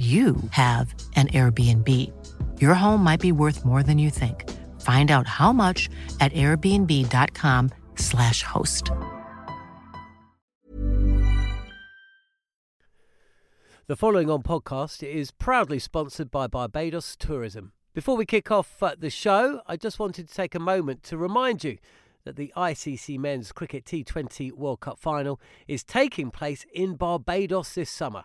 you have an Airbnb. Your home might be worth more than you think. Find out how much at airbnb.com/slash host. The following on podcast is proudly sponsored by Barbados Tourism. Before we kick off uh, the show, I just wanted to take a moment to remind you that the ICC Men's Cricket T20 World Cup final is taking place in Barbados this summer.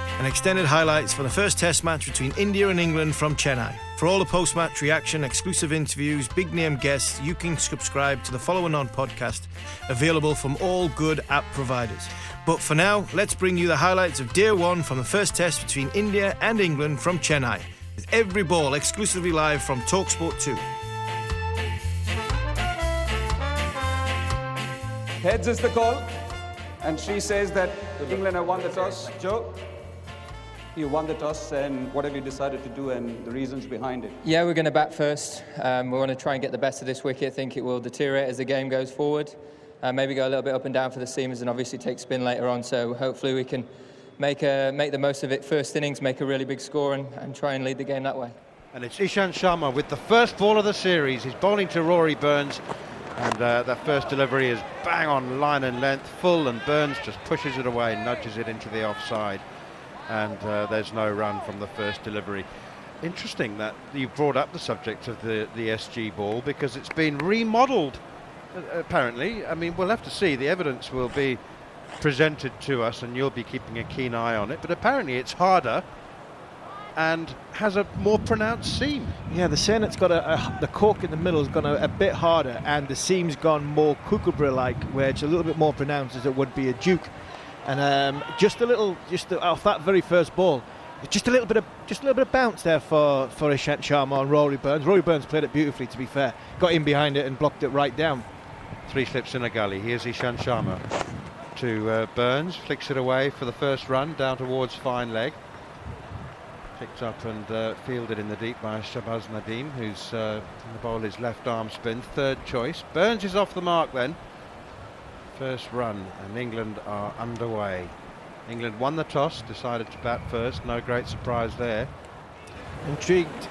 an extended highlights for the first Test match between India and England from Chennai. For all the post match reaction, exclusive interviews, big name guests, you can subscribe to the Following On podcast, available from all good app providers. But for now, let's bring you the highlights of day one from the first Test between India and England from Chennai, with every ball exclusively live from Talksport 2. Heads is the call. And she says that England have won the toss. Joe, you won the toss, and what have you decided to do and the reasons behind it? Yeah, we're going to bat first. Um, we want to try and get the best of this wicket. I think it will deteriorate as the game goes forward. Uh, maybe go a little bit up and down for the seamers and obviously take spin later on. So hopefully we can make, a, make the most of it first innings, make a really big score, and, and try and lead the game that way. And it's Ishant Sharma with the first ball of the series. He's bowling to Rory Burns. And uh, that first delivery is bang on line and length, full, and Burns just pushes it away, nudges it into the offside. And uh, there's no run from the first delivery. Interesting that you brought up the subject of the, the SG ball because it's been remodeled, apparently. I mean, we'll have to see. The evidence will be presented to us, and you'll be keeping a keen eye on it. But apparently, it's harder and has a more pronounced seam. Yeah, the Senat's got a, a, the cork in the middle has gone a, a, bit harder, and the seam's gone more kookaburra-like, where it's a little bit more pronounced as it would be a Duke. And um, just a little, just off that very first ball, just a little bit of just a little bit of bounce there for for Ishant Sharma and Rory Burns. Rory Burns played it beautifully, to be fair. Got in behind it and blocked it right down. Three slips in a gully. Here's Ishant Sharma to uh, Burns, flicks it away for the first run down towards fine leg picked up and uh, fielded in the deep by Shahbaz Nadeem, who's uh, in the bowl his left arm spin, third choice. Burns is off the mark then. First run, and England are underway. England won the toss, decided to bat first. No great surprise there. Intrigued.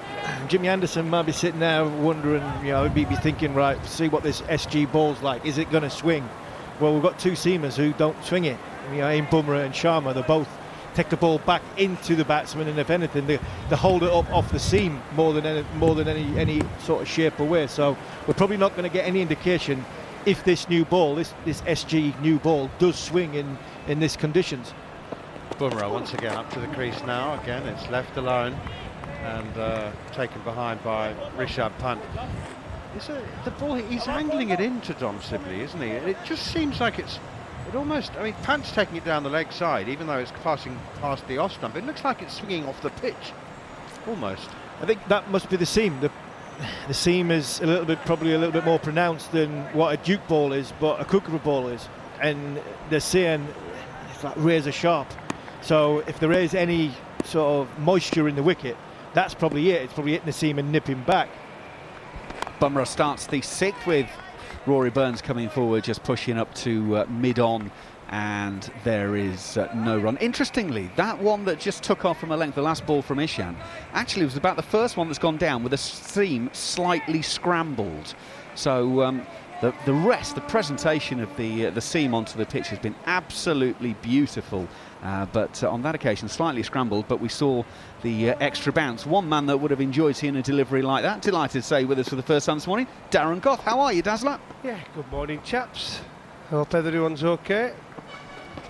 Jimmy Anderson might be sitting there wondering, you know, he'd be thinking, right, see what this SG ball's like. Is it going to swing? Well, we've got two seamers who don't swing it. You know, Aim Bumrah and Sharma, they're both take the ball back into the batsman, and if anything, they, they hold it up off the seam more than any, more than any any sort of shape or way. So we're probably not going to get any indication if this new ball, this this SG new ball, does swing in in these conditions. Bumrah once again up to the crease now. Again, it's left alone and uh, taken behind by Rishabh Pant. A, the ball, he's angling it into Dom Sibley, isn't he? It just seems like it's it almost, I mean, Pant's taking it down the leg side, even though it's passing past the off stump. It looks like it's swinging off the pitch, almost. I think that must be the seam. The, the seam is a little bit, probably a little bit more pronounced than what a Duke ball is, but a Kookaburra ball is. And they're saying it's like razor sharp. So if there is any sort of moisture in the wicket, that's probably it. It's probably hitting the seam and nipping back. Bumrah starts the sixth with Rory Burns coming forward, just pushing up to uh, mid on, and there is uh, no run. Interestingly, that one that just took off from a length, the last ball from Ishant, actually was about the first one that's gone down with a seam slightly scrambled. So. Um, the, the rest, the presentation of the uh, the seam onto the pitch has been absolutely beautiful. Uh, but uh, on that occasion, slightly scrambled, but we saw the uh, extra bounce. One man that would have enjoyed seeing a delivery like that, delighted to say with us for the first time this morning, Darren Gough. How are you, Dazzler? Yeah, good morning, chaps. Hope everyone's okay.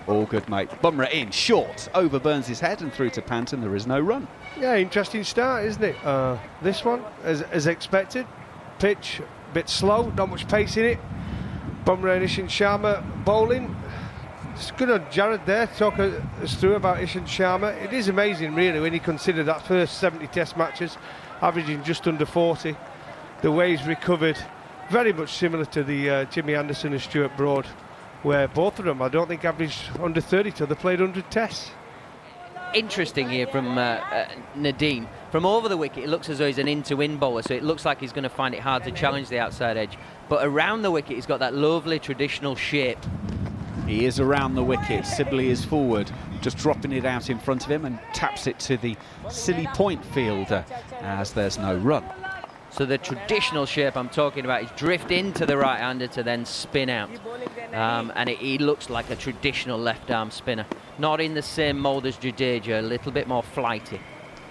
All good, mate. Bumrah in, short, over Burns' his head and through to Panton. There is no run. Yeah, interesting start, isn't it? Uh, this one, as, as expected, pitch bit slow, not much pace in it. Bumrah and Sharma bowling. It's good on Jared there talk us through about Ishant Sharma. It is amazing, really, when you consider that first 70 test matches, averaging just under 40. The way he's recovered, very much similar to the uh, Jimmy Anderson and Stuart Broad, where both of them, I don't think, averaged under 30 till they played 100 tests. Interesting here from uh, uh, Nadeem. From over the wicket, it looks as though he's an in-to-win bowler, so it looks like he's going to find it hard to challenge the outside edge. But around the wicket, he's got that lovely traditional shape he is around the wicket. Sibley is forward, just dropping it out in front of him and taps it to the silly point fielder as there's no run. So the traditional shape I'm talking about is drift into the right-hander to then spin out. Um, and it, he looks like a traditional left-arm spinner. Not in the same mould as Jadeja, a little bit more flighty.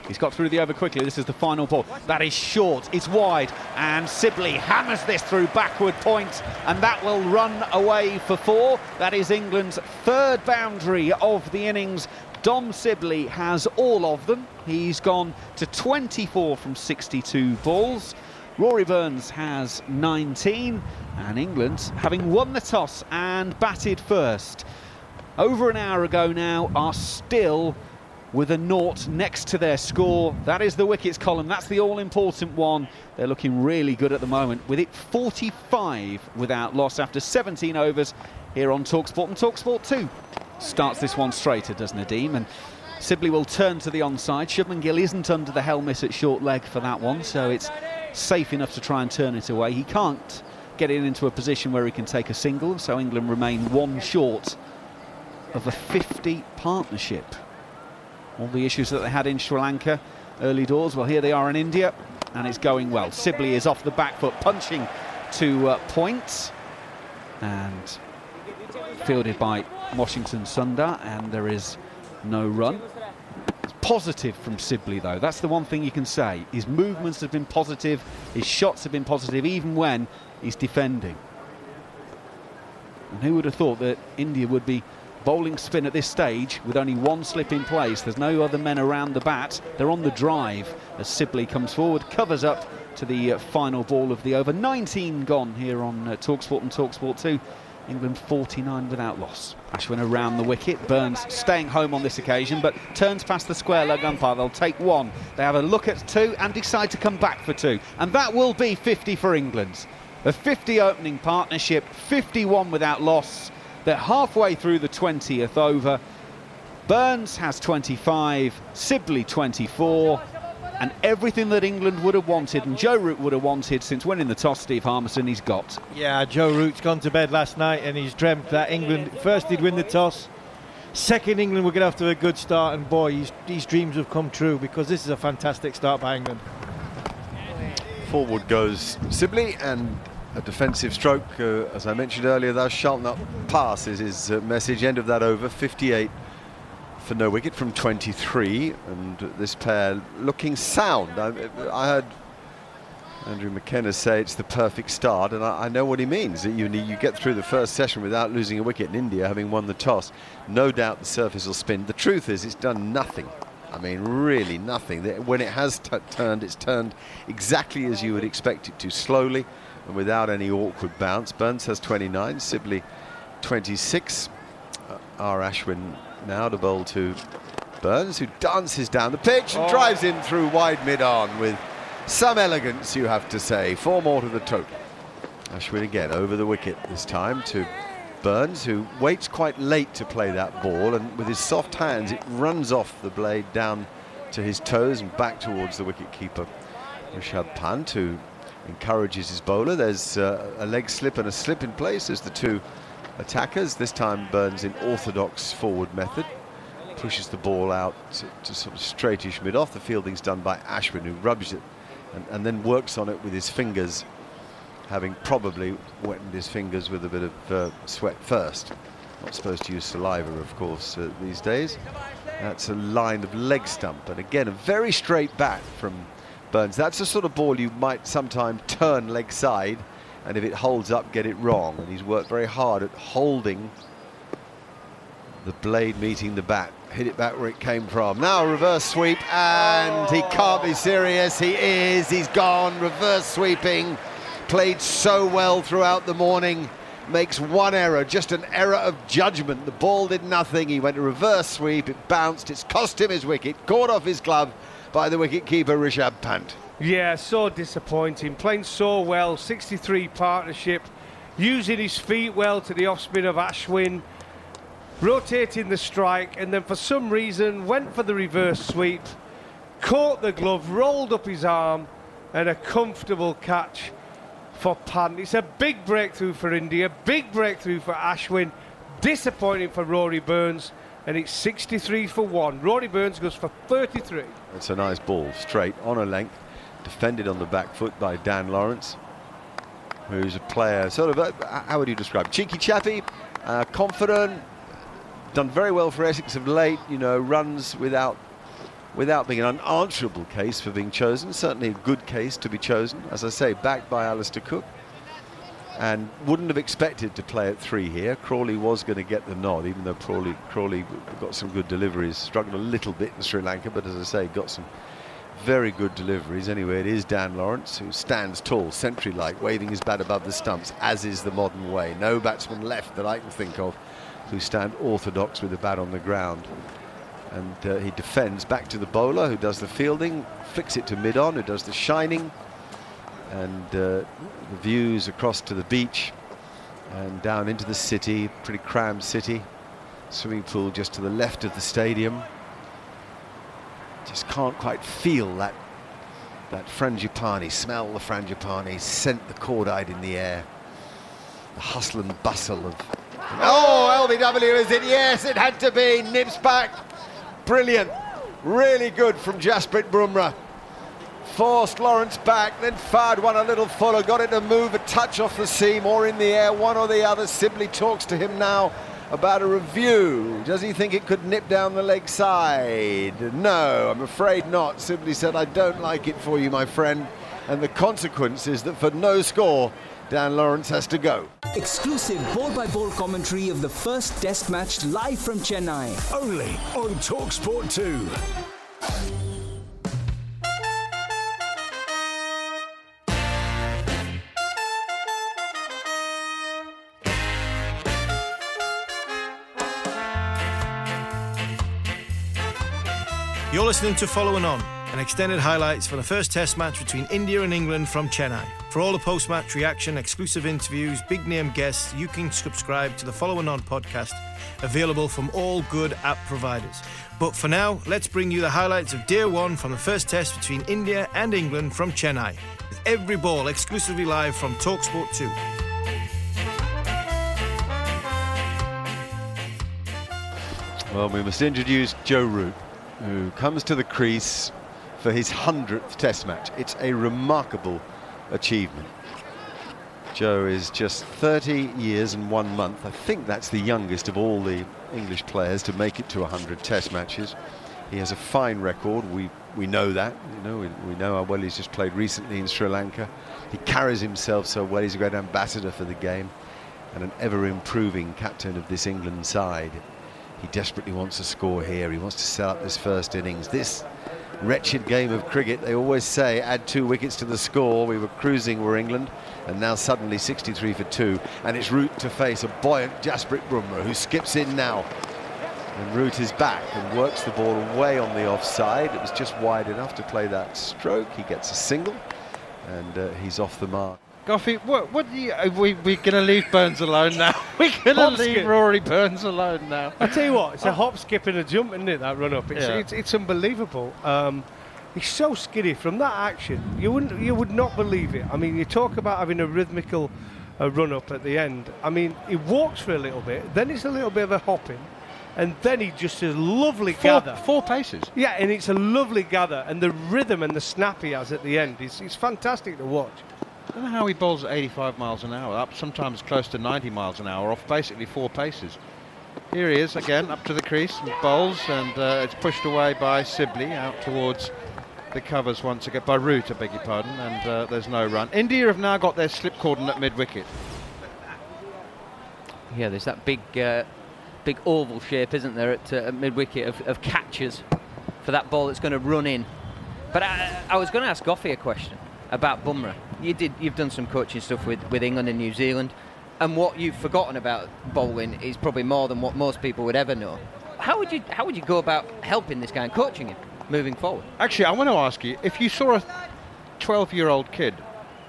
He's got through the over quickly. This is the final ball. That is short. It's wide. And Sibley hammers this through backward point, and that will run away for four. That is England's third boundary of the innings. Dom Sibley has all of them. He's gone to 24 from 62 balls. Rory Burns has 19, and England, having won the toss and batted first, over an hour ago now, are still with a naught next to their score. That is the wickets column. That's the all important one. They're looking really good at the moment. With it 45 without loss after 17 overs here on Talksport. And Talksport 2 starts this one straighter, does Nadeem? And Sibley will turn to the onside. Shubman Gill isn't under the helmet at short leg for that one, so it's safe enough to try and turn it away. He can't get it into a position where he can take a single, so England remain one short of a 50 partnership all the issues that they had in Sri Lanka early doors. Well, here they are in India, and it's going well. Sibley is off the back foot, punching to uh, points, and fielded by Washington Sundar, and there is no run. It's positive from Sibley, though. That's the one thing you can say. His movements have been positive, his shots have been positive, even when he's defending. And who would have thought that India would be bowling spin at this stage with only one slip in place. There's no other men around the bat. They're on the drive as Sibley comes forward, covers up to the uh, final ball of the over. 19 gone here on uh, Talksport and Talksport 2. England 49 without loss. Ashwin around the wicket. Burns staying home on this occasion, but turns past the square leg umpire. They'll take one. They have a look at two and decide to come back for two. And that will be 50 for England. A 50 opening partnership, 51 without loss. They're halfway through the 20th over. Burns has 25, Sibley 24, and everything that England would have wanted and Joe Root would have wanted since winning the toss, Steve Harmison, he's got. Yeah, Joe Root's gone to bed last night and he's dreamt that England, first he'd win the toss, second England would get off to a good start, and boy, his, his dreams have come true because this is a fantastic start by England. Forward goes Sibley and a defensive stroke. Uh, as I mentioned earlier, thou shalt not pass is his uh, message. End of that over, 58 for no wicket from 23. And this pair looking sound. I, I heard Andrew McKenna say it's the perfect start, and I, I know what he means. That you, need, you get through the first session without losing a wicket in India, having won the toss. No doubt the surface will spin. The truth is, it's done nothing. I mean, really nothing. When it has turned, it's turned exactly as you would expect it to, slowly and without any awkward bounce. Burns has 29, Sibley 26. Uh, R. Ashwin now to bowl to Burns, who dances down the pitch and oh. drives in through wide mid-on with some elegance, you have to say. Four more to the total. Ashwin again over the wicket this time to Burns, who waits quite late to play that ball, and with his soft hands, it runs off the blade down to his toes and back towards the wicket keeper. Rishabh Pant, who encourages his bowler. There's uh, a leg slip and a slip in place as the two attackers. This time Burns in orthodox forward method. Pushes the ball out to, to sort of straightish mid-off. The fielding's done by Ashwin, who rubs it and, and then works on it with his fingers, having probably wetted his fingers with a bit of uh, sweat first. Not supposed to use saliva, of course, uh, these days. That's a line of leg stump. And again, a very straight bat from Burns. That's the sort of ball you might sometimes turn leg side, and if it holds up, get it wrong. And he's worked very hard at holding the blade meeting the bat. Hit it back where it came from. Now reverse sweep, and he can't be serious. He is. He's gone. Reverse sweeping. Played so well throughout the morning makes one error, just an error of judgment. The ball did nothing. He went a reverse sweep, it bounced, it's cost him his wicket, caught off his glove by the wicketkeeper Rishabh Pant. Yeah, so disappointing. Playing so well, 63 partnership, using his feet well to the off spin of Ashwin, rotating the strike, and then for some reason went for the reverse sweep, caught the glove, rolled up his arm, and a comfortable catch for Pant. It's a big breakthrough for India, big breakthrough for Ashwin, disappointing for Rory Burns, and it's 63 for one. Rory Burns goes for 33. It's a nice ball, straight on a length, defended on the back foot by Dan Lawrence, who's a player, sort of, a, how would you describe? Cheeky chappy, uh, confident, done very well for Essex of late, you know, runs without without being an unanswerable case for being chosen. Certainly a good case to be chosen, as I say, backed by Alastair Cook. And wouldn't have expected to play at three here. Crawley was going to get the nod, even though Crawley, Crawley got some good deliveries. Struggled a little bit in Sri Lanka, but as I say, got some very good deliveries. Anyway, it is Dan Lawrence who stands tall, sentry like, waving his bat above the stumps, as is the modern way. No batsman left that I can think of who stand orthodox with the bat on the ground and uh, he defends back to the bowler who does the fielding, flicks it to mid-on who does the shining and uh, the views across to the beach and down into the city, pretty crammed city, swimming pool just to the left of the stadium. Just can't quite feel that that frangipani, smell the frangipani, scent the cordite in the air. The hustle and bustle of... Oh, LBW is it? Yes, it had to be. Nips back, Brilliant. Really good from Jasprit Bumrah. Forced Lawrence back, then fired one a little fuller, got it to move a touch off the seam or in the air, one or the other. Sibley talks to him now about a review. Does he think it could nip down the leg side? No, I'm afraid not. Sibley said, I don't like it for you, my friend. And the consequence is that for no score, Dan Lawrence has to go. Exclusive ball by ball commentary of the first test match live from Chennai. Only on Talksport 2. You're listening to Following On, an extended highlights for the first test match between India and England from Chennai. For all the post match reaction, exclusive interviews, big name guests, you can subscribe to the Following On podcast, available from all good app providers. But for now, let's bring you the highlights of day one from the first test between India and England from Chennai, with every ball exclusively live from Talksport 2. Well, we must introduce Joe Root, who comes to the crease for his 100th Test match. It's a remarkable achievement. Joe is just 30 years and one month. I think that's the youngest of all the English players to make it to 100 Test matches. He has a fine record. We we know that. You know, we, we know how well he's just played recently in Sri Lanka. He carries himself so well. He's a great ambassador for the game and an ever-improving captain of this England side. He desperately wants to score here. He wants to set up this first innings. This wretched game of cricket. They always say add two wickets to the score. We were cruising, were England, and now suddenly 63 for two. And it's Root to face a buoyant Jasprit Bumrah, who skips in now. And Root is back and works the ball away on the offside. It was just wide enough to play that stroke. He gets a single, and uh, he's off the mark. What, what you, we, we're going to leave Burns alone now. we're going to leave skip. Rory Burns alone now. I tell you what, it's a hop, skip, and a jump, isn't it? That run up, it's Yeah. it's, it's unbelievable. Um, He's so skiddy from that action. You wouldn't, you would not believe it. I mean, you talk about having a rhythmical uh, run up at the end. I mean, he walks for a little bit, then it's a little bit of a hopping, and then he just does lovely Four, gather. four paces. Yeah, and it's a lovely gather, and the rhythm and the snap he has at the end is it's fantastic to watch. I don't know how he bowls at 85 miles an hour, up sometimes close to 90 miles an hour, off basically four paces. Here he is again, up to the crease, and bowls, and uh, it's pushed away by Sibley out towards the covers once again, by Root, I beg your pardon, and uh, there's no run. India have now got their slip cordon at mid wicket. Yeah, there's that big, uh, big oval shape, isn't there, at, uh, at mid wicket of, of catchers for that ball that's going to run in. But I, I was going to ask Goffey a question about Bumrah. You did, you've done some coaching stuff with, with England and New Zealand, and what you've forgotten about bowling is probably more than what most people would ever know. How would you, how would you go about helping this guy and coaching him moving forward? Actually, I want to ask you if you saw a 12 year old kid,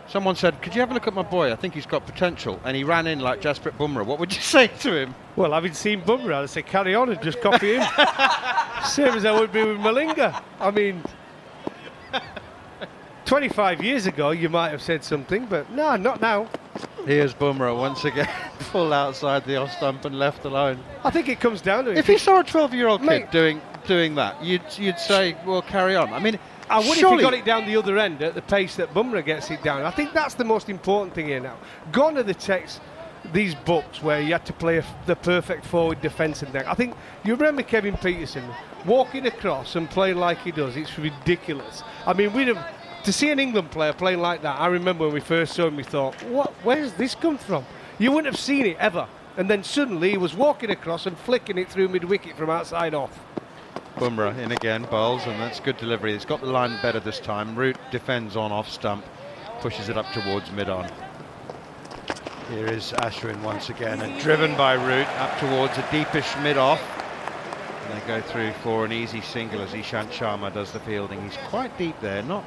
someone said, Could you have a look at my boy? I think he's got potential. And he ran in like Jasprit Bumrah. What would you say to him? Well, having seen Bumrah, I'd say carry on and just copy him. Same as I would be with Malinga. I mean, 25 years ago, you might have said something, but no, not now. Here's Bumrah once again, full outside the off stump and left alone. I think it comes down to it. If you saw a 12 year old kid Mate. doing doing that, you'd, you'd say, Well, carry on. I mean, I would if surely- he got it down the other end at the pace that Bumrah gets it down. I think that's the most important thing here now. Gone are the texts, these books where you had to play f the perfect forward defence and that. I think you remember Kevin Pietersen walking across and playing like he does. It's ridiculous. I mean, we'd have to see an England player playing like that. I remember when we first saw him, we thought, "What? Where's this come from?" You wouldn't have seen it ever. And then suddenly he was walking across and flicking it through mid wicket from outside off. Bumrah in again, bowls, and that's good delivery. It's got the line better this time. Root defends on off stump, pushes it up towards mid on. Here is Ashwin once again, and driven by Root up towards a deepish mid off. And they go through for an easy single as Ishant Sharma does the fielding. He's quite deep there, not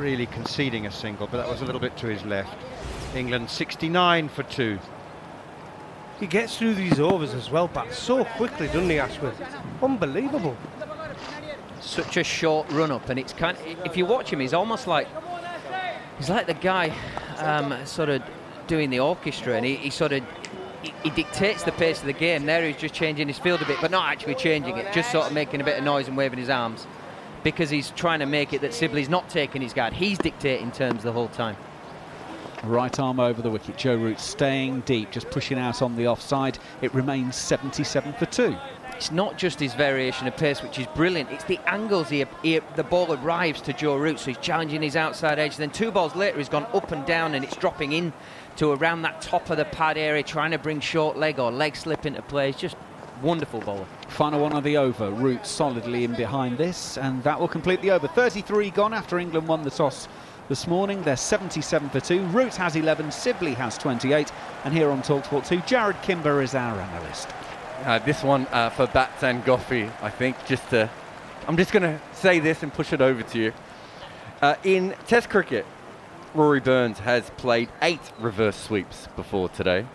really conceding a single, but that was a little bit to his left. England 69 for two. He gets through these overs as well, but so quickly, doesn't he, Ashwin? Unbelievable. such a short run up, and it's kind. Of, if you watch him, he's almost like he's like the guy um, sort of doing the orchestra, and he, he sort of he, he dictates the pace of the game. There, he's just changing his field a bit, but not actually changing it, just sort of making a bit of noise and waving his arms because he's trying to make it that Sibley's not taking his guard. He's dictating terms the whole time. Right arm over the wicket. Joe Root staying deep, just pushing out on the offside. It remains 77 for two. It's not just his variation of pace, which is brilliant. It's the angles he, he, the ball arrives to Joe Root, so he's challenging his outside edge. Then two balls later, he's gone up and down, and it's dropping in to around that top of the pad area, trying to bring short leg or leg slip into play. It's just wonderful bowler. Final one of the over. Root solidly in behind this, and that will complete the over. 33 gone after England won the toss this morning. They're 77 for 2. Root has 11, Sibley has 28. And here on Talksport 2, Jared Kimber is our analyst. Uh, this one uh, for Bats and Goffey, I think. Just to, I'm just going to say this and push it over to you. Uh, in Test cricket, Rory Burns has played eight reverse sweeps before today.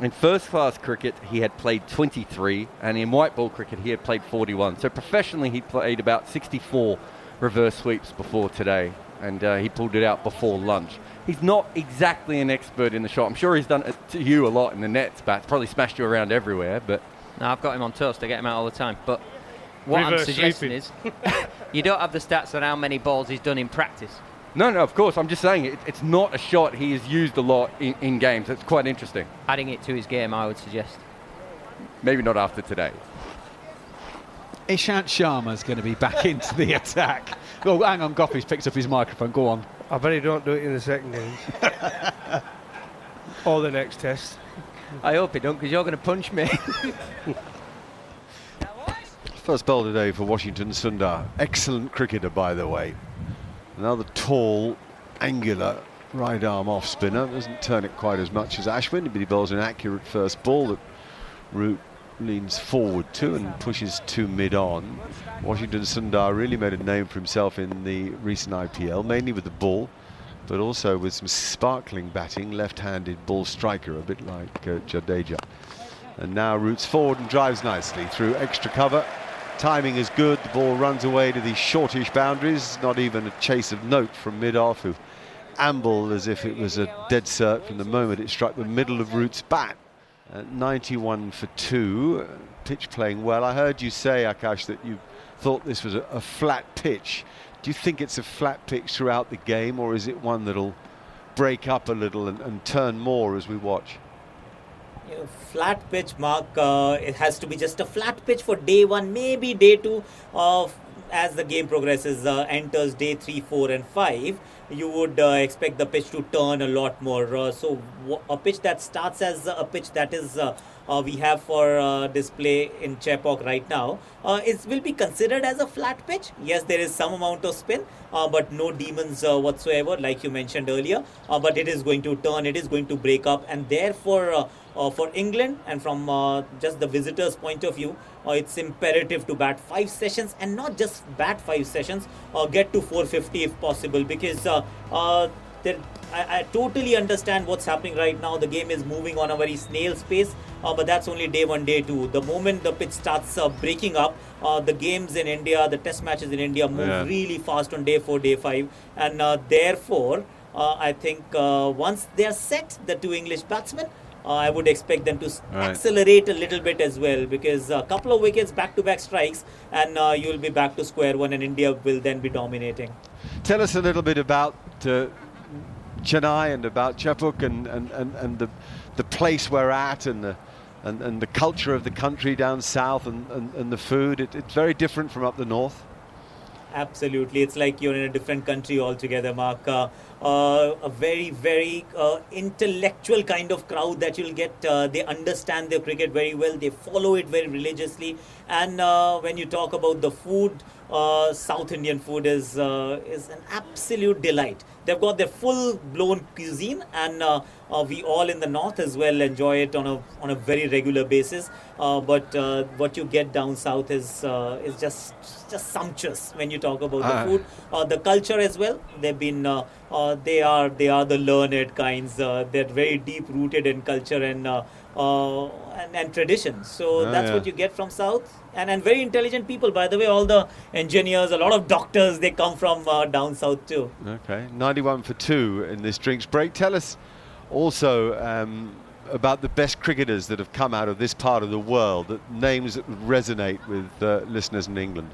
In first class cricket, he had played 23, and in white ball cricket, he had played 41. So professionally, he played about 64 reverse sweeps before today, and uh, he pulled it out before lunch. He's not exactly an expert in the shot. I'm sure he's done it to you a lot in the nets, Bats. Probably smashed you around everywhere, but Now, I've got him on toast, I get him out all the time. But what I'm suggesting sweeping. is you don't have the stats on how many balls he's done in practice. No, no, of course. I'm just saying it, it's not a shot he has used a lot in, in games. It's quite interesting. Adding it to his game, I would suggest. Maybe not after today. Ishant Sharma's going to be back into the attack. Oh, hang on, Goffey's picked up his microphone. Go on. I bet he don't do it in the second innings. or the next test. I hope he don't, because you're going to punch me. First ball today for Washington Sundar. Excellent cricketer, by the way. Another tall, angular right arm off spinner. Doesn't turn it quite as much as Ashwin, but he bowls an accurate first ball that Root leans forward to and pushes to mid on. Washington Sundar really made a name for himself in the recent IPL, mainly with the ball, but also with some sparkling batting, left-handed ball striker, a bit like uh, Jadeja. And now roots forward and drives nicely through extra cover timing is good. The ball runs away to these shortish boundaries. Not even a chase of note from mid-off, who ambled as if it was a dead cert from the moment it struck the middle of Root's bat. Uh, 91 for two. Pitch playing well. I heard you say, Akash, that you thought this was a, a flat pitch. Do you think it's a flat pitch throughout the game, or is it one that'll break up a little and, and turn more as we watch? Flat pitch, Mark. Uh, it has to be just a flat pitch for day one, maybe day two of as the game progresses, uh, enters day three, four, and five. You would uh, expect the pitch to turn a lot more. Uh, so, w- a pitch that starts as a pitch that is uh, we have for uh, display in Chepauk right now, uh, it will be considered as a flat pitch. Yes, there is some amount of spin, uh, but no demons uh, whatsoever, like you mentioned earlier. Uh, but it is going to turn, it is going to break up, and therefore, uh, uh, for England and from uh, just the visitors' point of view, uh, it's imperative to bat five sessions and not just bat five sessions, uh, get to 450 if possible, because I, I, totally understand what's happening right now. The game is moving on a very snail pace, uh, but that's only day one, day two. The moment the pitch starts uh, breaking up, uh, the games in India, the test matches in India move Yeah. really fast on day four, day five, and uh, therefore, uh, I think uh, once they are set, the two English batsmen. Uh, I would expect them to Right. accelerate a little bit as well because a couple of wickets back to back strikes and uh, you'll be back to square one and India will then be dominating. Tell us a little bit about uh, Chennai and about Chepauk and, and, and, and the, the place we're at and the, and, and the culture of the country down south and, and, and the food. It, it's very different from up the north. Absolutely, it's like you're in a different country altogether, Mark. Uh, uh, a very, very uh, intellectual kind of crowd that you'll get. Uh, they understand their cricket very well. They follow it very religiously. And uh, when you talk about the food, uh, South Indian food is is an absolute delight. They've got their full-blown cuisine, and uh, we all in the north as well enjoy it on a on a very regular basis. Uh, but uh, what you get down south is uh, is just just sumptuous when you talk about Ah. the food, uh, the culture as well. They've been uh, uh, they are they are the learned kinds. Uh, they're very deep rooted in culture and. Uh, uh, and, and tradition. So Ah, that's yeah. what you get from South. And, and very intelligent people, by the way, all the engineers, a lot of doctors, they come from uh, down south too. Okay, 91 for two in this drinks break. Tell us also um, about the best cricketers that have come out of this part of the world, that names that resonate with uh, listeners in England.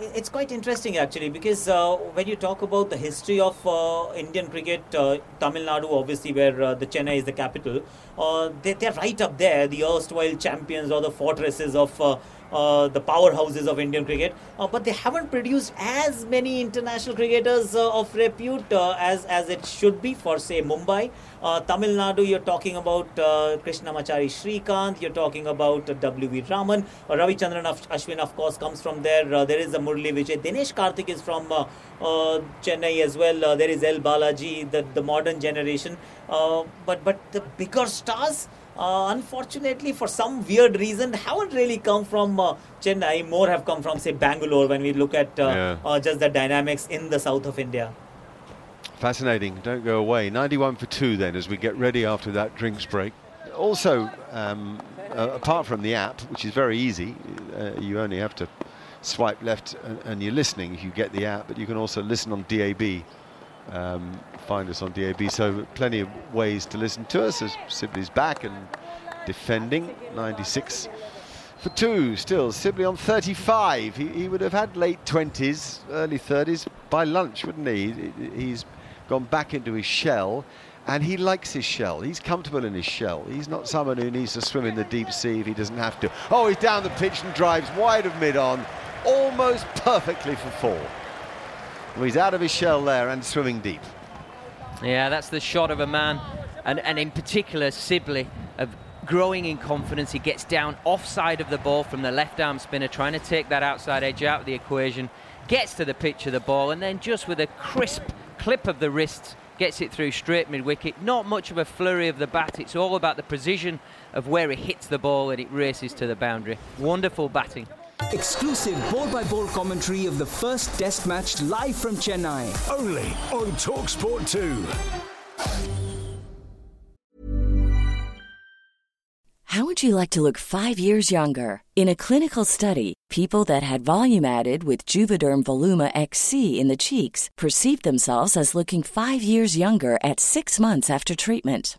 It's quite interesting actually because uh, when you talk about the history of uh, Indian cricket, uh, Tamil Nadu, obviously, where uh, the Chennai is the capital, uh, they, they're right up there, the erstwhile champions or the fortresses of uh, the powerhouses of Indian cricket. Uh, but they haven't produced as many international cricketers uh, of repute uh, as, as it should be for, say, Mumbai. Uh, Tamil Nadu, you're talking about uh, Krishnamachari Srikkanth, you're talking about uh, W.V. Raman, uh, Ravichandran Ashwin, of course, comes from there. There is a Murali Vijay. Dinesh Karthik is from Chennai as well. There is L Balaji, the, the modern generation. But, but the bigger stars, uh, unfortunately, for some weird reason, haven't really come from uh, Chennai. More have come from, say, Bangalore when we look at uh, Yeah. uh, just the dynamics in the south of India. Fascinating. Don't go away. 91 for two then as we get ready after that drinks break. Also, um, uh, apart from the app, which is very easy, uh, you only have to swipe left and, and you're listening if you get the app, but you can also listen on DAB. Um, find us on DAB. So plenty of ways to listen to us as Sibley's back and defending 96 for two. Still Sibley on 35 he, he would have had late 20s early 30s by lunch wouldn't he He- he's gone back into his shell and he likes his shell. He's comfortable in his shell. He's not someone who needs to swim in the deep sea if he doesn't have to. Oh he's down the pitch and drives wide of mid on almost perfectly for four. Well, he's out of his shell there and swimming deep Yeah, that's the shot of a man, and, and in particular Sibley, of growing in confidence. He gets down offside of the ball from the left arm spinner, trying to take that outside edge out of the equation, gets to the pitch of the ball, and then just with a crisp clip of the wrist, gets it through straight mid wicket. Not much of a flurry of the bat, it's all about the precision of where it hits the ball and it races to the boundary. Wonderful batting. Exclusive ball by ball commentary of the first test match live from Chennai. Only on Talksport 2. How would would you like to look five years younger? In a clinical study, people that had volume added with Juvederm Voluma XC in the cheeks perceived themselves as looking five years younger at six months after treatment.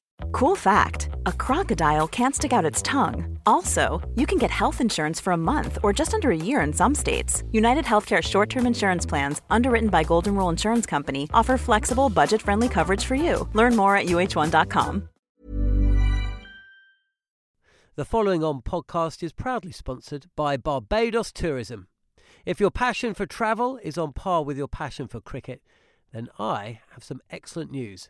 Cool fact a crocodile can't stick out its tongue. Also, you can get health insurance for a month or just under a year in some states. United Healthcare short term insurance plans, underwritten by Golden Rule Insurance Company, offer flexible, budget friendly coverage for you. Learn more at uh1.com. The following on podcast is proudly sponsored by Barbados Tourism. If your passion for travel is on par with your passion for cricket, then I have some excellent news.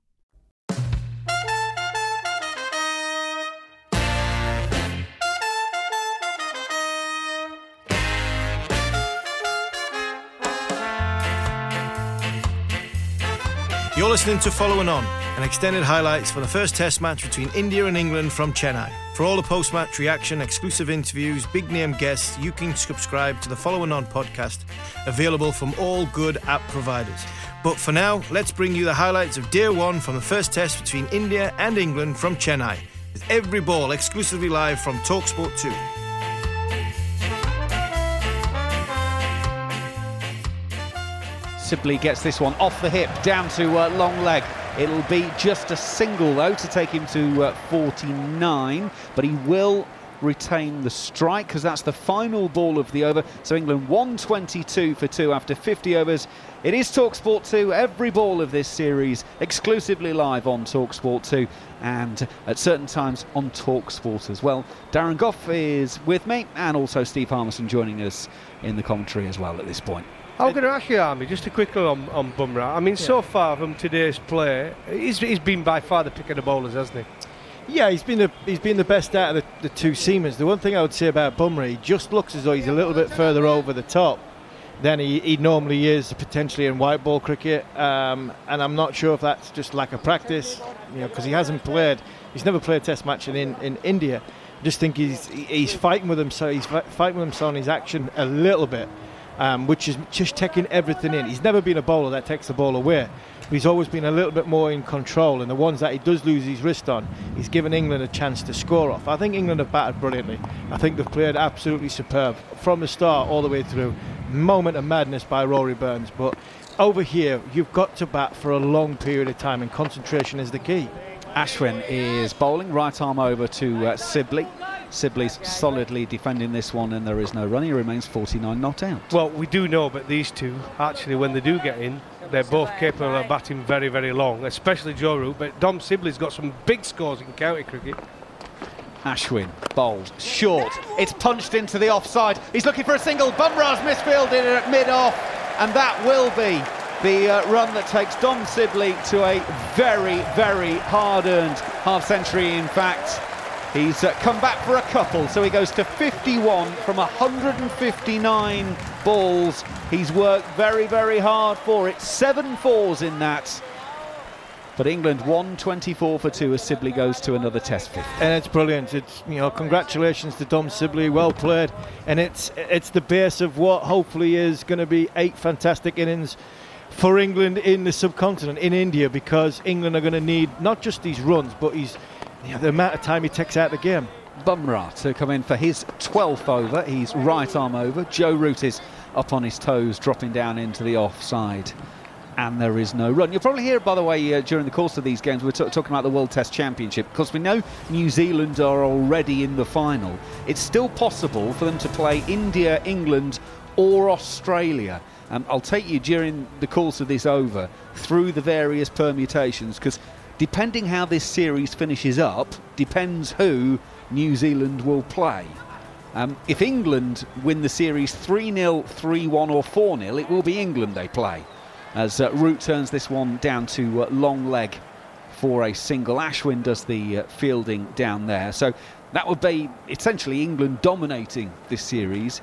You're listening to Following On, an extended highlights for the first test match between India and England from Chennai. For all the post match reaction, exclusive interviews, big name guests, you can subscribe to the Following On podcast, available from all good app providers. But for now, let's bring you the highlights of day one from the first test between India and England from Chennai, with every ball exclusively live from Talksport 2. Gets this one off the hip down to uh, long leg. It'll be just a single though to take him to uh, 49, but he will retain the strike because that's the final ball of the over. So England 122 for two after 50 overs. It is Talksport 2, every ball of this series exclusively live on Talksport 2 and at certain times on Talksport as well. Darren Gough is with me and also Steve Harmison joining us in the commentary as well at this point. I'm going to ask you, Army, just a quick one on, on Bumrah. I mean, yeah. so far from today's play, he's, he's been by far the pick of the bowlers, hasn't he? Yeah, he's been the he's been the best out of the, the two seamers. The one thing I would say about Bumrah, he just looks as though he's a little bit further over the top than he, he normally is, potentially in white ball cricket. Um, and I'm not sure if that's just lack of practice, you know, because he hasn't played. He's never played a Test match in in, in India. I just think he's he's fighting with himself. he's fighting with himself on his action a little bit um, which is just taking everything in. He's never been a bowler that takes the ball away. He's always been a little bit more in control, and the ones that he does lose his wrist on, he's given England a chance to score off. I think England have batted brilliantly. I think they've played absolutely superb from the start all the way through. Moment of madness by Rory Burns, but over here, you've got to bat for a long period of time, and concentration is the key. Ashwin is bowling, right arm over to uh, Sibley. Sibley's solidly defending this one, and there is no run. He remains 49 not out. Well, we do know but these two. Actually, when they do get in, they're both capable of batting very, very long, especially Joe Root. But Dom Sibley's got some big scores in county cricket. Ashwin bowled short. It's punched into the offside. He's looking for a single. Bumrah's misfielded at mid off, and that will be the uh, run that takes Dom Sibley to a very, very hard earned half century, in fact. He's uh, come back for a couple, so he goes to 51 from 159 balls. He's worked very, very hard for it. Seven fours in that. But England won 24 for two as Sibley goes to another Test fifth. And it's brilliant. It's you know, congratulations to Dom Sibley, well played, and it's it's the base of what hopefully is going to be eight fantastic innings for England in the subcontinent, in India, because England are going to need not just these runs, but he's know, the amount of time he takes out the game. Bumrah to come in for his 12th over. He's right arm over. Joe Root is up on his toes, dropping down into the offside. And there is no run. You'll probably hear, by the way, uh, during the course of these games, we're t- talking about the World Test Championship because we know New Zealand are already in the final. It's still possible for them to play India, England, or Australia. Um, I'll take you during the course of this over through the various permutations because depending how this series finishes up, depends who New Zealand will play. Um, if England win the series 3 0, 3 1, or 4 0, it will be England they play. As uh, Root turns this one down to uh, long leg for a single. Ashwin does the uh, fielding down there. So that would be essentially England dominating this series.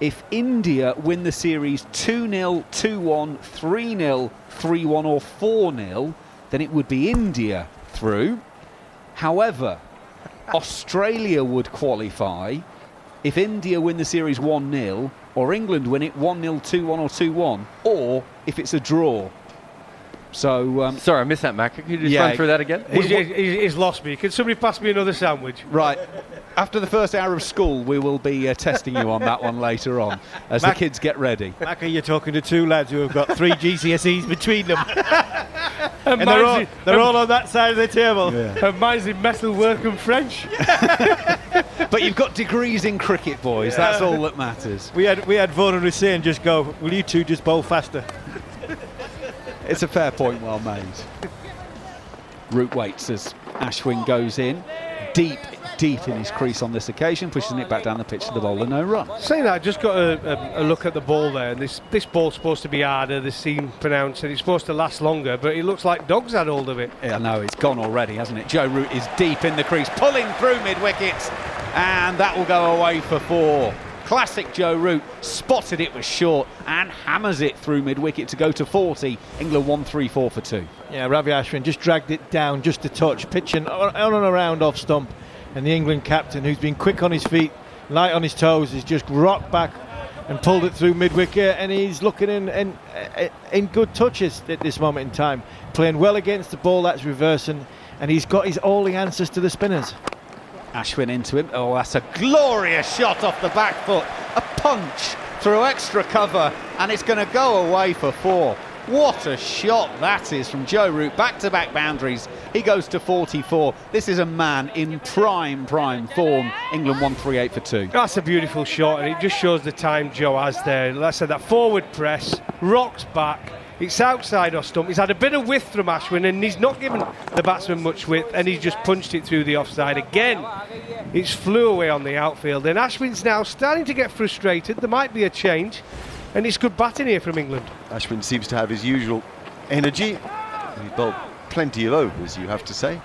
If India win the series 2 0, 2 1, 3 0, 3 1, or 4 0, then it would be India through. However, Australia would qualify if India win the series 1 0, or England win it 1 0, 2 1, or 2 1, or if it's a draw. So, um, sorry, I missed that, Mac. Could you just Yeah. run through that again? He's, he's, he's lost me. Can somebody pass me another sandwich? Right. After the first hour of school, we will be uh, testing you on that one later on as Mac- the kids get ready. Mac, you're talking to two lads who have got three GCSEs between them. and they're all, they're all on that side of the table. And mine's in metalwork and French. But you've got degrees in cricket, boys. That's all that matters. We had we had Vaughan and Hussain just go, will you two just bowl faster? It's a fair point, well made. Root waits as Ashwin goes in, deep, deep in his crease on this occasion, pushing it back down the pitch to the bowler, no run. Saying that, I just got a, a, a look at the ball there. And this this ball's supposed to be harder. The seam pronounced, and it's supposed to last longer. But it looks like dogs had hold of it. Yeah, no, it's gone already, hasn't it? Joe Root is deep in the crease, pulling through mid wicket, and that will go away for four. Classic Joe Root spotted it was short and hammers it through mid wicket to go to 40. England 1 3 4 for 2. Yeah, Ravi Ashwin just dragged it down just a touch, pitching on and around off stump. And the England captain, who's been quick on his feet, light on his toes, has just rocked back and pulled it through mid wicket. And he's looking in, in, in good touches at this moment in time, playing well against the ball that's reversing. And he's got his all the answers to the spinners. Ashwin into him. Oh, that's a glorious shot off the back foot. A punch through extra cover, and it's going to go away for four. What a shot that is from Joe Root. Back to back boundaries. He goes to 44. This is a man in prime, prime form. England 138 for two. That's a beautiful shot, and it just shows the time Joe has there. Like I said, that forward press, rocks back. It's outside off stump. He's had a bit of width from Ashwin, and he's not given the batsman much width, and he's just punched it through the offside again. It's flew away on the outfield, and Ashwin's now starting to get frustrated. There might be a change, and it's good batting here from England. Ashwin seems to have his usual energy. He's bowled plenty of overs, you have to say.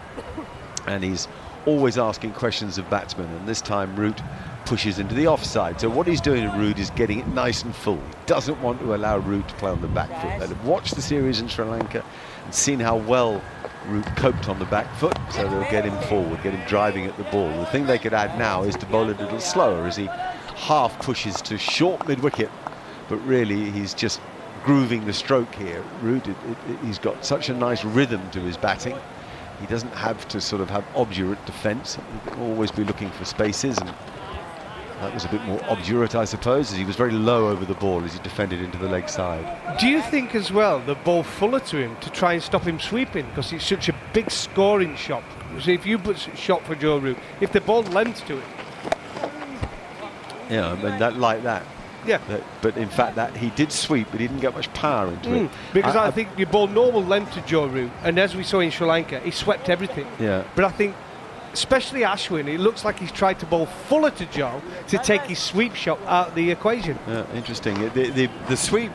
And he's always asking questions of batsmen. And this time, Root pushes into the offside. So what he's doing at Root is getting it nice and full. He doesn't want to allow Root to play on the back foot. They've watched the series in Sri Lanka and seen how well Root coped on the back foot. So they'll get him forward, get him driving at the ball. The thing they could add now is to bowl it a little slower as he half pushes to short mid-wicket. But really, he's just grooving the stroke here. Root, it, it, it- he's got such a nice rhythm to his batting. He doesn't have to sort of have obdurate defence. He can always be looking for spaces, and that was a bit more obdurate, I suppose, as he was very low over the ball as he defended into the leg side. Do you think as well the ball fuller to him to try and stop him sweeping because it's such a big scoring shot? So if you put shot for Joe Root, if the ball length to it, Yeah, I mean that like that. Yeah. That- but in fact, that he did sweep, but he didn't get much power into Mm, it. because I, think you ball normal length to Joe Root, and as we saw in Sri Lanka, he swept everything. Yeah. But I think, especially Ashwin, it looks like he's tried to bowl fuller to Joe to take his sweep shot out of the equation. Yeah, interesting. The, the, the sweep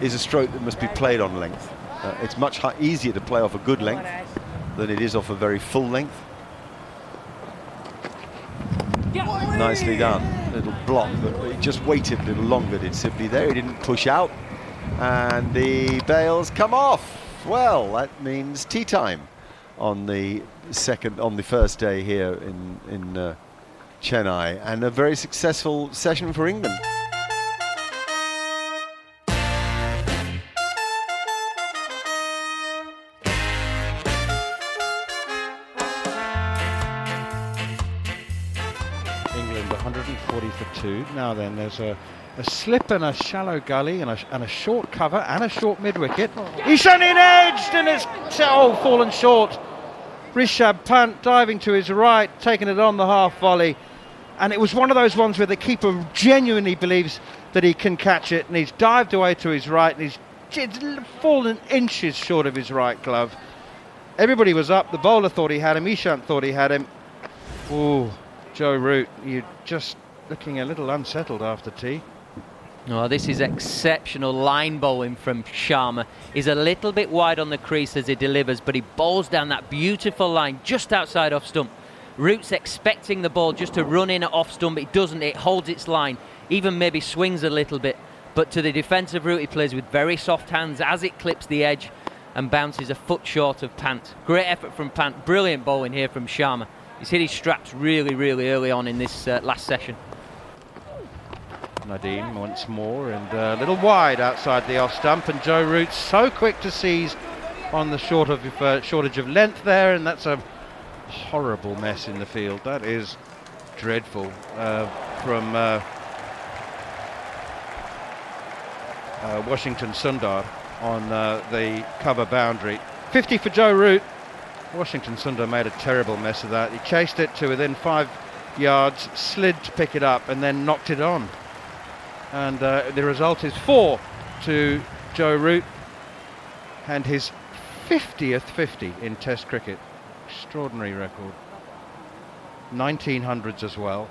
is a stroke that must be played on length. Uh, it's much hi- easier to play off a good length than it is off a very full length. Nicely done. Little block, but he just waited a little longer, did Sibley there. He didn't push out. And the bails come off. Well, that means tea time on the second, on the first day here in, in uh, Chennai. And a very successful session for England. England 140 for two. Now then, there's a, a slip and a shallow gully and a, and a short cover and a short mid wicket. Ishant in edged and it's oh fallen short. Rishabh Pant diving to his right, taking it on the half volley. And it was one of those ones where the keeper genuinely believes that he can catch it, and he's dived away to his right, and he's fallen inches short of his right glove. Everybody was up. The bowler thought he had him. Ishant thought he had him. Ooh, Joe Root, you're just looking a little unsettled after tea. Oh, this is exceptional line bowling from Sharma. He's a little bit wide on the crease as he delivers, but he bowls down that beautiful line just outside off stump. Root's expecting the ball just to run in at off stump. It doesn't. It holds its line. Even maybe swings a little bit. But to the defensive Root, he plays with very soft hands as it clips the edge and bounces a foot short of Pant. Great effort from Pant. Brilliant bowling here from Sharma. He's hit his straps really, really early on in this uh, last session. Nadeem once more and uh, a little wide outside the off stump and Joe Root so quick to seize on the short of, uh, shortage of length there and that's a horrible mess in the field. That is dreadful uh, from uh, uh, Washington Sundar on uh, the cover boundary. 50 for Joe Root. Washington Sundar made a terrible mess of that. He chased it to within five yards, slid to pick it up, and then knocked it on. And uh, the result is four to Joe Root and his 50th 50 in Test cricket. Extraordinary record. 1900s as well.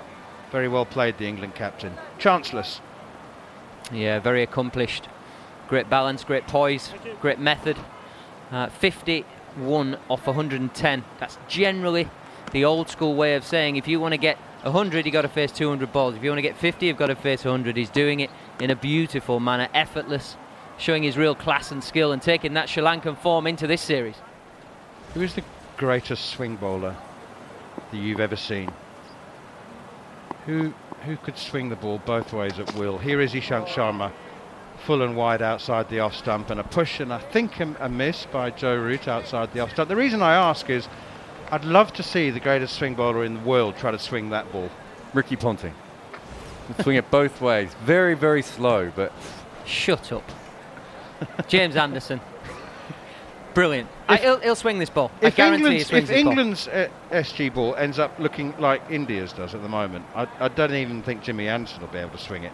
Very well played, the England captain. Chanceless. Yeah, very accomplished. Great balance, great poise, great method. Uh, 51 off 110. That's generally the old school way of saying if you want to get 100, you've got to face 200 balls. If you want to get 50, you've got to face 100. He's doing it in a beautiful manner, effortless, showing his real class and skill and taking that Sri Lankan form into this series. Who is the greatest swing bowler that you've ever seen? Who who could swing the ball both ways at will? Here is Ishant Sharma, full and wide outside the off stump, and a push and I think a, a miss by Joe Root outside the off stump. The reason I ask is I'd love to see the greatest swing bowler in the world try to swing that ball. Ricky Ponting. swing it both ways. Very, very slow, but. Shut up. James Anderson. Brilliant. I, he'll, he'll swing this ball. I If guarantee he England's, swings if this ball. England's uh, SG ball ends up looking like India's does at the moment, I, I don't even think Jimmy Anderson will be able to swing it.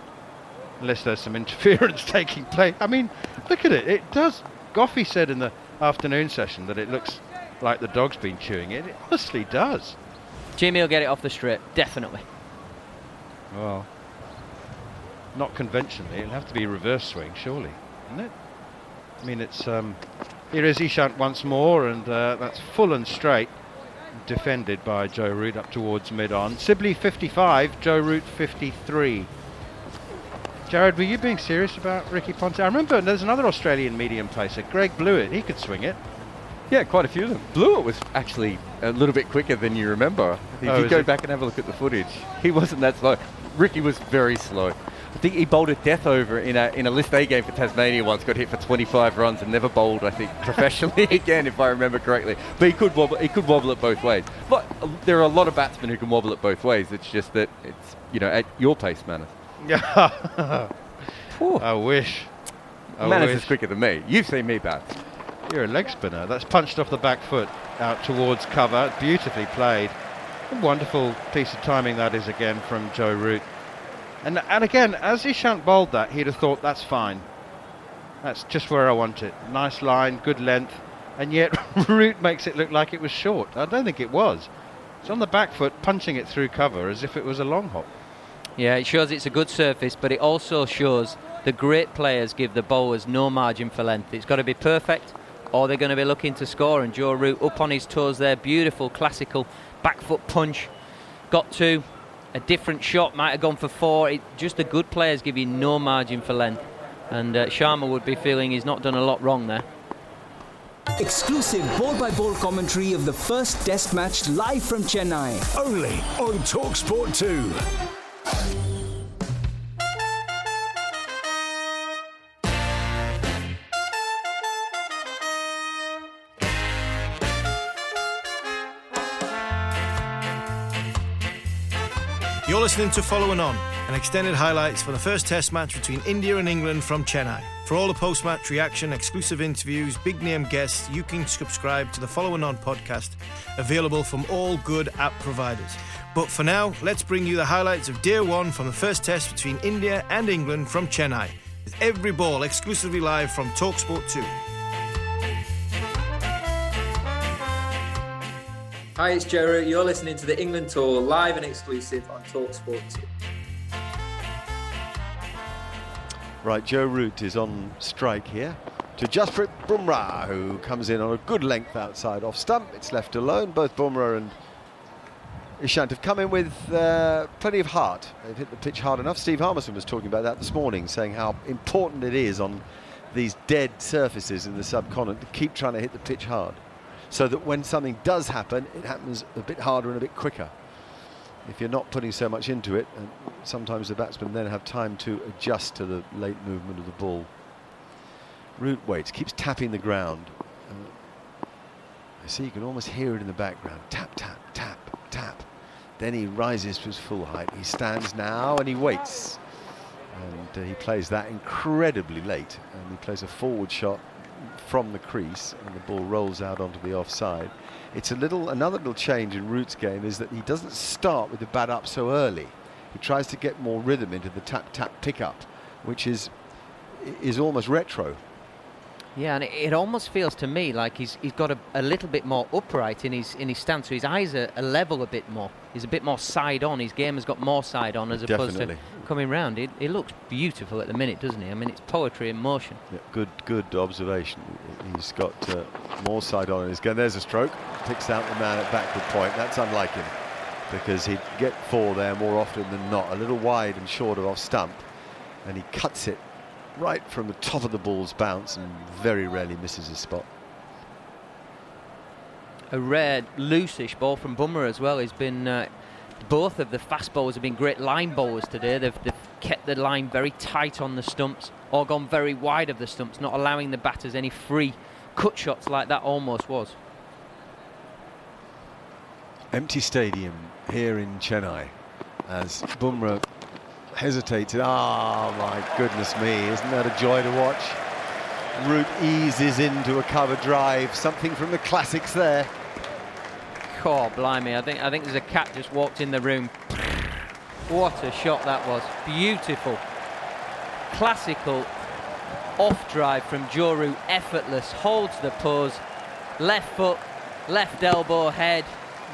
Unless there's some interference taking place. I mean, look at it. It does. Goughie said in the afternoon session that it looks like the dog's been chewing it. It honestly does. Jimmy will get it off the strip, definitely. Well, not conventionally. It'll have to be reverse swing, surely, isn't it? I mean, it's um, here is Ishant once more, and uh, that's full and straight, defended by Joe Root up towards mid-on. Sibley 55, Joe Root 53. Jared, were you being serious about Ricky Ponte? I remember there's another Australian medium pacer, Greg Blewett. He could swing it. Yeah, quite a few of them. Blewett was actually a little bit quicker than you remember. If Oh, you go he? back and have a look at the footage, he wasn't that slow. Ricky was very slow. I think he bowled a death over in a in a List A game for Tasmania once. Got hit for 25 runs and never bowled, I think, professionally again, if I remember correctly. But he could wobble. He could wobble it both ways. But uh, there are a lot of batsmen who can wobble it both ways. It's just that it's you know at your pace, Manners. Yeah. I wish. I wish. is quicker than me. You've seen me bat. You're a leg spinner. That's punched off the back foot out towards cover. Beautifully played. A wonderful piece of timing that is again from Joe Root. And and again, as Ishant bowled that, he'd have thought that's fine. That's just where I want it. Nice line, good length. And yet Root makes it look like it was short. I don't think it was. It's on the back foot, punching it through cover as if it was a long hop. Yeah, it shows it's a good surface, but it also shows the great players give the bowlers no margin for length. It's got to be perfect, or they're going to be looking to score. And Joe Root up on his toes there, beautiful classical back foot punch. Got two, a different shot might have gone for four. It, just the good players give you no margin for length. And uh, Sharma would be feeling he's not done a lot wrong there. Exclusive ball by ball commentary of the first test match live from Chennai. Only on Talksport 2. You're listening to Following On, an extended highlights for the first Test match between India and England from Chennai. For all the post-match reaction, exclusive interviews, big name guests, you can subscribe to the Following On podcast, available from all good app providers. But for now, let's bring you the highlights of day one from the first Test between India and England from Chennai, with every ball exclusively live from Talksport 2. Hi, it's Joe Root. You're listening to the England Tour live and exclusive on Talksport 2. Right, Joe Root is on strike here to Jasprit Bumrah, who comes in on a good length outside off stump. It's left alone. Both Bumrah and Ishant have come in with uh, plenty of heart. They've hit the pitch hard enough. Steve Harmison was talking about that this morning, saying how important it is on these dead surfaces in the subcontinent to keep trying to hit the pitch hard so that when something does happen, it happens a bit harder and a bit quicker. If you're not putting so much into it, and sometimes the batsmen then have time to adjust to the late movement of the ball. Root waits, keeps tapping the ground. Uh, I see you can almost hear it in the background. Tap, tap, tap, tap. Then he rises to his full height. He stands now and he waits. And uh, he plays that incredibly late. And he plays a forward shot from the crease and the ball rolls out onto the offside. It's a little another little change in Root's game is that he doesn't start with the bat up so early. He tries to get more rhythm into the tap tap pick up, which is is almost retro. Yeah, and it, it, almost feels to me like he's he's got a, a, little bit more upright in his in his stance. So his eyes are, are, level a bit more. He's a bit more side on. His game has got more side on as opposed to coming round. It, it, looks beautiful at the minute, doesn't he? I mean, it's poetry in motion. Yeah, good good observation. He's got uh, more side on in his game. There's a stroke. Picks out the man at backward point. That's unlike him because he'd get four there more often than not. A little wide and short of off stump, and he cuts it right from the top of the ball's bounce and very rarely misses his spot. A rare loosish ball from Bumrah as well. He's been uh, both of the fast bowlers have been great line bowlers today. They've, they've kept the line very tight on the stumps or gone very wide of the stumps, not allowing the batters any free cut shots like that almost was. Empty stadium here in Chennai as Bumrah hesitated. Ah, oh, my goodness me, isn't that a joy to watch? Root eases into a cover drive, something from the classics there. Oh, blimey, I think, I think there's a cat just walked in the room. What a shot that was. Beautiful. Classical off drive from Root, effortless, holds the pose, left foot, left elbow, head.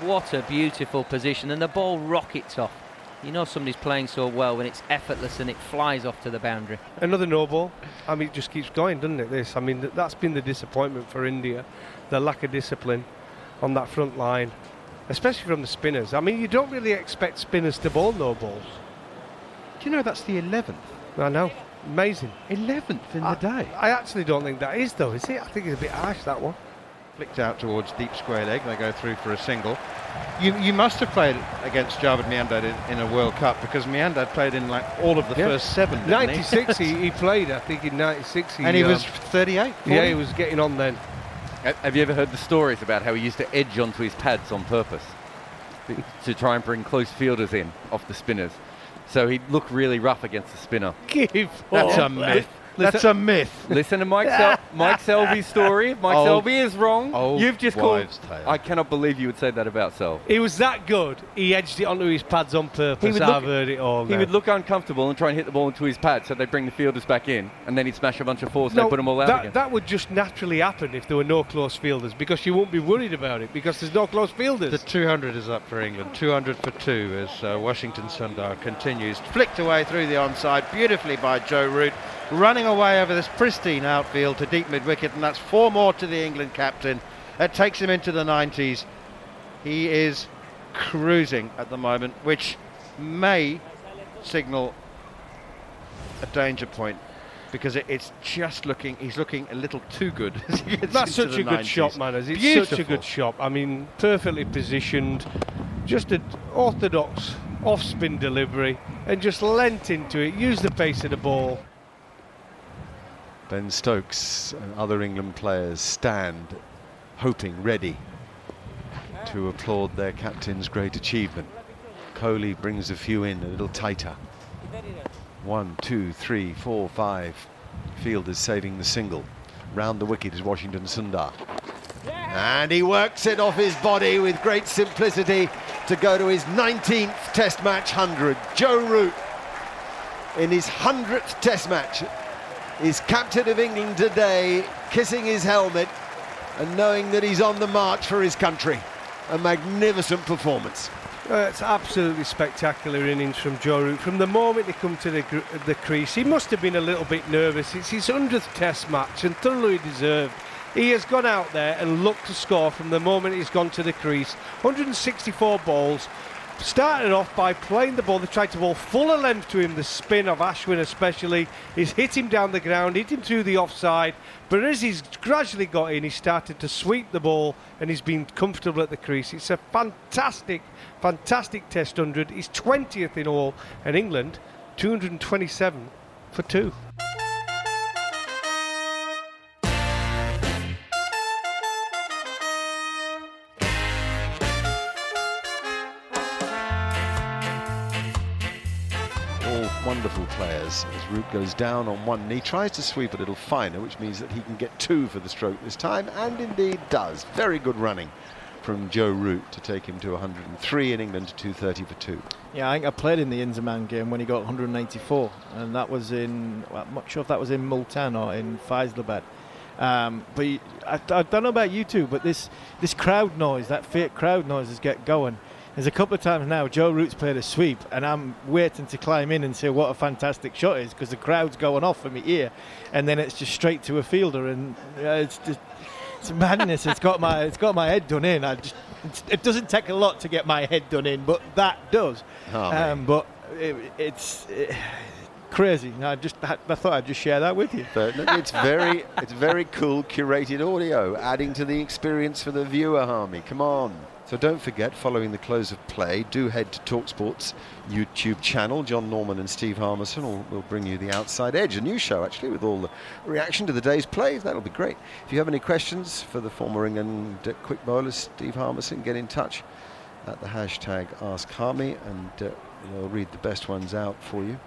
What a beautiful position, and the ball rockets off. You know somebody's playing so well when it's effortless and it flies off to the boundary. Another no ball. I mean, it just keeps going, doesn't it? This. I mean, that's been the disappointment for India, the lack of discipline on that front line, especially from the spinners. I mean, you don't really expect spinners to bowl no balls. Do you know that's the 11th? I know. Amazing. 11th in I, the day. I actually don't think that is, though, is it? I think it's a bit harsh, that one. Flicked out towards deep square leg. They go through for a single. You, you must have played against Javed Miandad in, in, a World Cup because Miandad played in like all of the yeah. first seven. 96 he? he, played, I think, in 96. He, and he um, was 38. 40? Yeah, he was getting on then. Have you ever heard the stories about how he used to edge onto his pads on purpose to try and bring close fielders in off the spinners? So he'd look really rough against the spinner. Give That's a myth. Listen, That's a myth. Listen to Mike, Sel- Mike Selvey's story. Mike Old- Selvey is wrong, you've just called. tale. I cannot believe you would say that about Selvey. He was that good. He edged it onto his pads on purpose. He would I've look- heard it all. He now. would look uncomfortable and try and hit the ball into his pad, so they bring the fielders back in, and then he'd smash a bunch of fours and No, they put them all out that, again. that would just naturally happen if there were no close fielders because you won't be worried about it because there's no close fielders. The 200 is up for England. 200 for two as uh, Washington Sundar continues. Flicked away through the onside beautifully by Joe Root. Running away over this pristine outfield to deep mid wicket, and that's four more to the England captain. That takes him into the 90s. He is cruising at the moment, which may signal a danger point because it, it's just looking, he's looking a little too good. as he gets That's such a good shot, Manners. It's Beautiful. such a good shot. I mean, perfectly positioned, just an orthodox off-spin delivery, and just lent into it. Used the pace of the ball. Ben Stokes and other England players stand hoping, ready to applaud their captain's great achievement. Kohli brings a few in a little tighter. One, two, three, four, five. Field is saving the single. Round the wicket is Washington Sundar. And he works it off his body with great simplicity to go to his 19th Test match 100. Joe Root in his 100th Test match is captain of England today, kissing his helmet and knowing that he's on the march for his country. A magnificent performance. Uh, it's absolutely spectacular innings from Joe Root. From the moment he come to the, the crease, he must have been a little bit nervous. It's his 100th Test match and thoroughly deserved. He has gone out there and looked to score from the moment he's gone to the crease. 164 balls. Started off by playing the ball. They tried to ball fuller length to him. The spin of Ashwin, especially, he's hit him down the ground, hit him through the offside. But as he's gradually got in, he started to sweep the ball and he's been comfortable at the crease. It's a fantastic, fantastic Test 100. He's 20th in all, and England 227 for two. Players. As Root goes down on one knee, tries to sweep a little finer, which means that he can get two for the stroke this time, and indeed does. Very good running from Joe Root to take him to 103 in England to 230 for two. Yeah, I think I played in the Inzamam game when he got 194, and that was in. Well, I'm not sure if that was in Multan or in Faisalabad. Um, but I, I don't know about you two, but this this crowd noise, that fake crowd noise, is get going. There's a couple of times now Joe Root's played a sweep, and I'm waiting to climb in and say what a fantastic shot is because the crowd's going off from my ear, and then it's just straight to a fielder, and it's just it's madness. it's got my it's got my head done in. I just it's, it doesn't take a lot to get my head done in, but that does. Oh, um, but it, it's eh, crazy. I just I, thought I'd just share that with you. But look, it's very, it's very cool curated audio, adding to the experience for the viewer, Harmy. Come on. So don't forget, following the close of play, do head to TalkSport's YouTube channel. John Norman and Steve Harmison will, will bring you the Outside Edge, a new show actually, with all the reaction to the day's play. That'll be great. If you have any questions for the former England quick bowler Steve Harmison, get in touch at the hashtag Ask Harmy, and uh, we'll read the best ones out for you.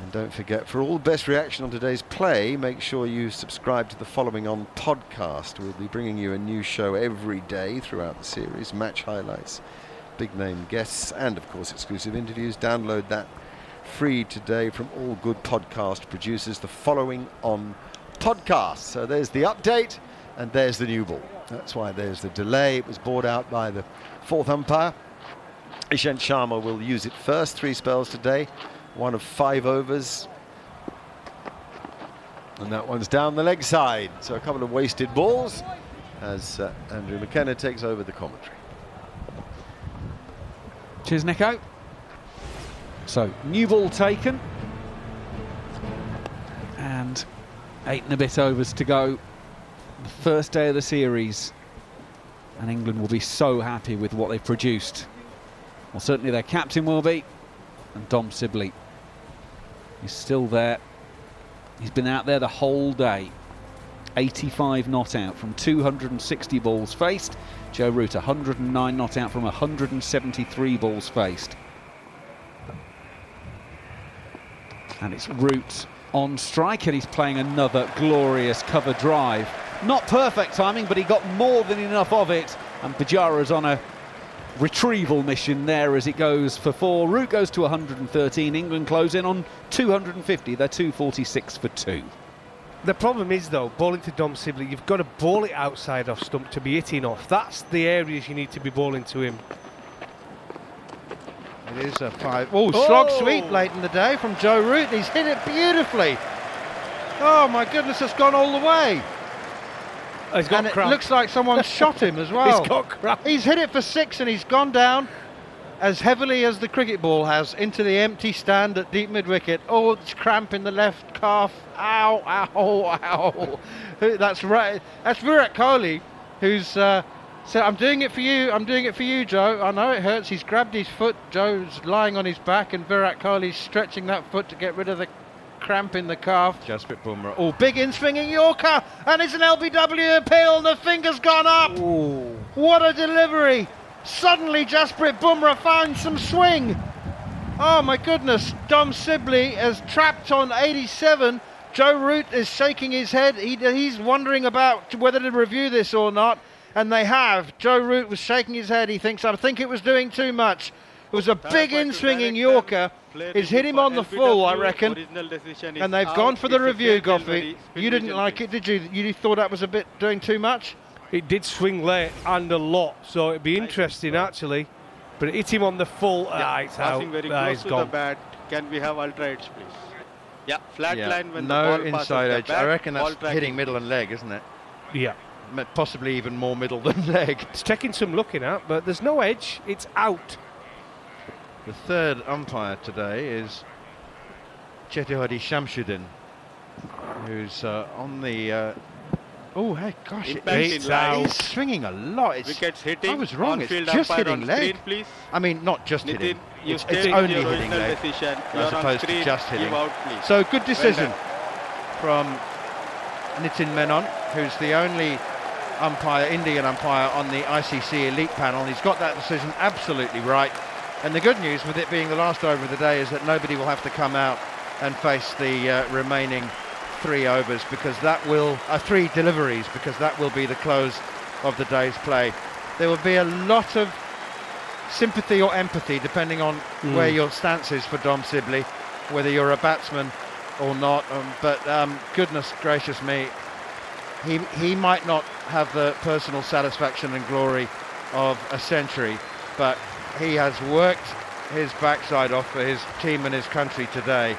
And don't forget, for all the best reaction on today's play, make sure you subscribe to the following on podcast. We'll be bringing you a new show every day throughout the series, match highlights, big name guests, and of course exclusive interviews. Download that free today from all good podcast producers. The following on podcast. So there's the update, and there's the new ball. That's why there's the delay. It was brought out by the fourth umpire. Ishant Sharma will use it first, three spells today, one of five overs. And that one's down the leg side. So a couple of wasted balls as uh, Andrew McKenna takes over the commentary. Cheers, Nico. So, new ball taken. And eight and a bit overs to go. The first day of the series. And England will be so happy with what they've produced. Well, certainly their captain will be. And Dom Sibley. He's still there. He's been out there the whole day. 85 not out from 260 balls faced. Joe Root 109 not out from 173 balls faced. And it's Root on strike, and he's playing another glorious cover drive. Not perfect timing, but he got more than enough of it. And Pujara's on a retrieval mission there as it goes for four. Root goes to 113. England close in on 250. They're 246 for two. The problem is, though, bowling to Dom Sibley, you've got to bowl it outside off stump to be hitting off. That's the areas you need to be bowling to him. It is a five. Oh, slog sweep late in the day from Joe Root. He's hit it beautifully. Oh my goodness, it's gone all the way. He's got and it cramp. looks like someone shot him as well. He's got cramp. He's hit it for six and he's gone down. as heavily as the cricket ball has into the empty stand at deep mid wicket. Oh, it's cramp in the left calf. Ow, ow, ow. That's right. That's Virat Kohli, who's uh, said, I'm doing it for you. I'm doing it for you, Joe. I know it hurts. He's grabbed his foot. Joe's lying on his back, and Virat Kohli's stretching that foot to get rid of the cramp in the calf. Jasprit Bumrah. Oh, big in swinging Yorker, and it's an LBW appeal, and the finger's gone up. Ooh. What a delivery! Suddenly, Jasprit Bumrah found some swing. Oh my goodness! Dom Sibley is trapped on 87. Joe Root is shaking his head. He, he's wondering about whether to review this or not, and they have. Joe Root was shaking his head. He thinks, I think it was doing too much. It was a big in swinging Yorker. It's hit him on the full, I reckon. And they've gone for the review, Goughie. You didn't like it, did you? You thought that was a bit doing too much? It did swing late and a lot, so it'd be interesting actually. But it hit him on the full. ah, it's out. Very Ah, close it's to gone. the bat. Can we have ultra edge, please? Yeah, flat Yeah, line when no the ball passes inside the edge. bat, I reckon ball that's tracking. hitting middle and leg, isn't it? Yeah. Possibly even more middle than leg. It's taking some looking at, but there's no edge. It's out. The third umpire today is Chettithody Shamshuddin, who's uh, on the. Uh, oh, hey, gosh, in it's, line. he's swinging a lot. It's, Wickets hitting. I was wrong. It's just hitting leg. screen, please. I mean, not just Nitin, hitting. It's, it's only hitting leg, decision. As opposed screen. to just hitting. out. So good decision done. from Nitin Menon, who's the only umpire, Indian umpire on the ICC elite panel. He's got that decision absolutely right. And the good news with it being the last over of the day is that nobody will have to come out and face the uh, remaining three overs because that will, uh, three deliveries because that will be the close of the day's play. There will be a lot of sympathy or empathy depending on Mm. where your stance is for Dom Sibley, whether you're a batsman or not. Um, but um, goodness gracious me, he he might not have the personal satisfaction and glory of a century, but he has worked his backside off for his team and his country today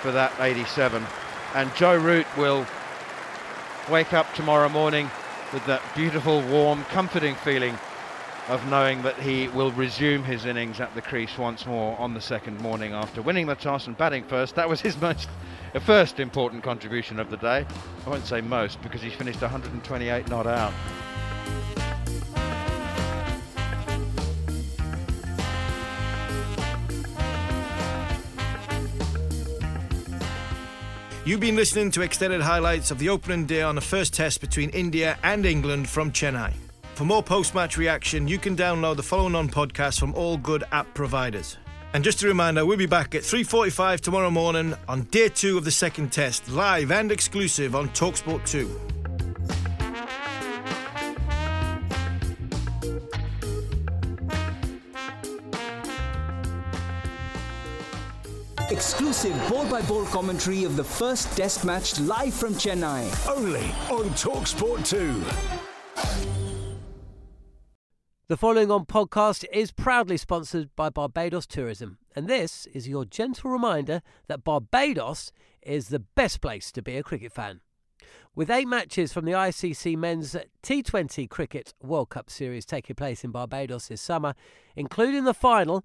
for that 87. And Joe Root will wake up tomorrow morning with that beautiful, warm, comforting feeling of knowing that he will resume his innings at the crease once more on the second morning after winning the toss and batting first. That was his most first important contribution of the day. I won't say most because he finished 128 not out. You've been listening to extended highlights of the opening day on the first test between India and England from Chennai. For more post-match reaction, you can download the following on podcast from all good app providers. And just a reminder, we'll be back at 3.45 tomorrow morning on day two of the second test, live and exclusive on TalkSport 2. Exclusive ball by ball commentary of the first test match live from Chennai. Only on Talksport 2. The following on podcast is proudly sponsored by Barbados Tourism, and this is your gentle reminder that Barbados is the best place to be a cricket fan. With eight matches from the ICC Men's T20 Cricket World Cup Series taking place in Barbados this summer, including the final,